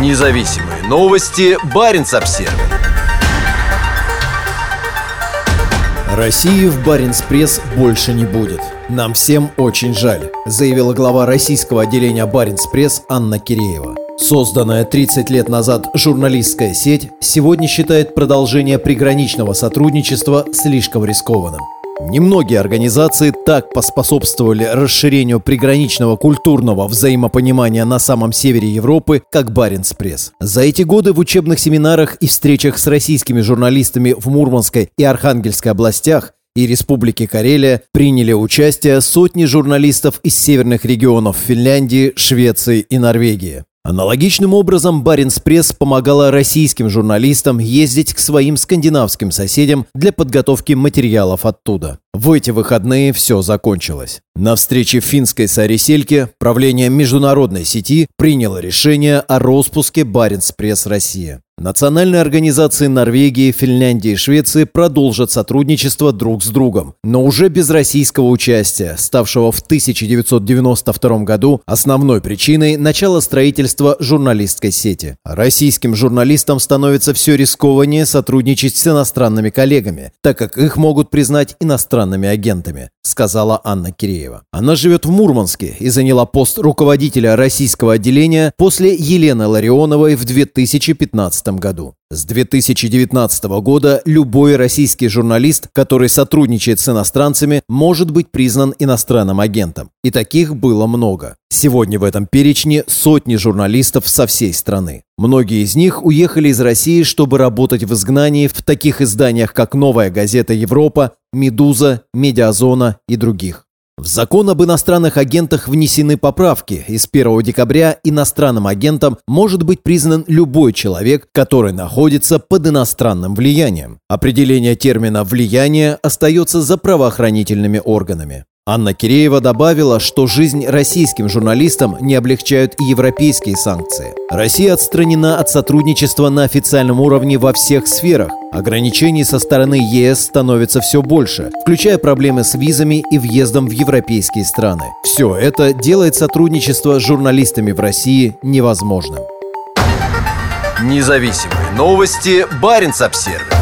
Независимые новости. Барин обсерва России в Баренц-пресс больше не будет. Нам всем очень жаль, заявила глава российского отделения Баренц-пресс Анна Киреева. Созданная 30 лет назад журналистская сеть сегодня считает продолжение приграничного сотрудничества слишком рискованным. Немногие организации так поспособствовали расширению приграничного культурного взаимопонимания на самом севере Европы, как Баренц-пресс. За эти годы в учебных семинарах и встречах с российскими журналистами в Мурманской и Архангельской областях и Республике Карелия приняли участие сотни журналистов из северных регионов Финляндии, Швеции и Норвегии. Аналогичным образом Баренц-пресс помогала российским журналистам ездить к своим скандинавским соседям для подготовки материалов оттуда. В эти выходные все закончилось. На встрече в финской Сарисельке правление международной сети приняло решение о распуске Баренц-пресс Россия. Национальные организации Норвегии, Финляндии и Швеции продолжат сотрудничество друг с другом, но уже без российского участия, ставшего в 1992 году основной причиной начала строительства журналистской сети. Российским журналистам становится все рискованнее сотрудничать с иностранными коллегами, так как их могут признать иностранными агентами, сказала Анна Киреева. Она живет в Мурманске и заняла пост руководителя российского отделения после Елены Ларионовой в 2015 2019 году. С 2019 года любой российский журналист, который сотрудничает с иностранцами, может быть признан иностранным агентом. И таких было много. Сегодня в этом перечне сотни журналистов со всей страны. Многие из них уехали из России, чтобы работать в изгнании в таких изданиях, как «Новая газета Европа», «Медуза», «Медиазона» и других. В закон об иностранных агентах внесены поправки, и с 1 декабря иностранным агентом может быть признан любой человек, который находится под иностранным влиянием. Определение термина «влияние» остается за правоохранительными органами. Анна Киреева добавила, что жизнь российским журналистам не облегчают и европейские санкции. Россия отстранена от сотрудничества на официальном уровне во всех сферах. Ограничений со стороны ЕС становится все больше, включая проблемы с визами и въездом в европейские страны. Все это делает сотрудничество с журналистами в России невозможным. Независимые новости. Барин обсервис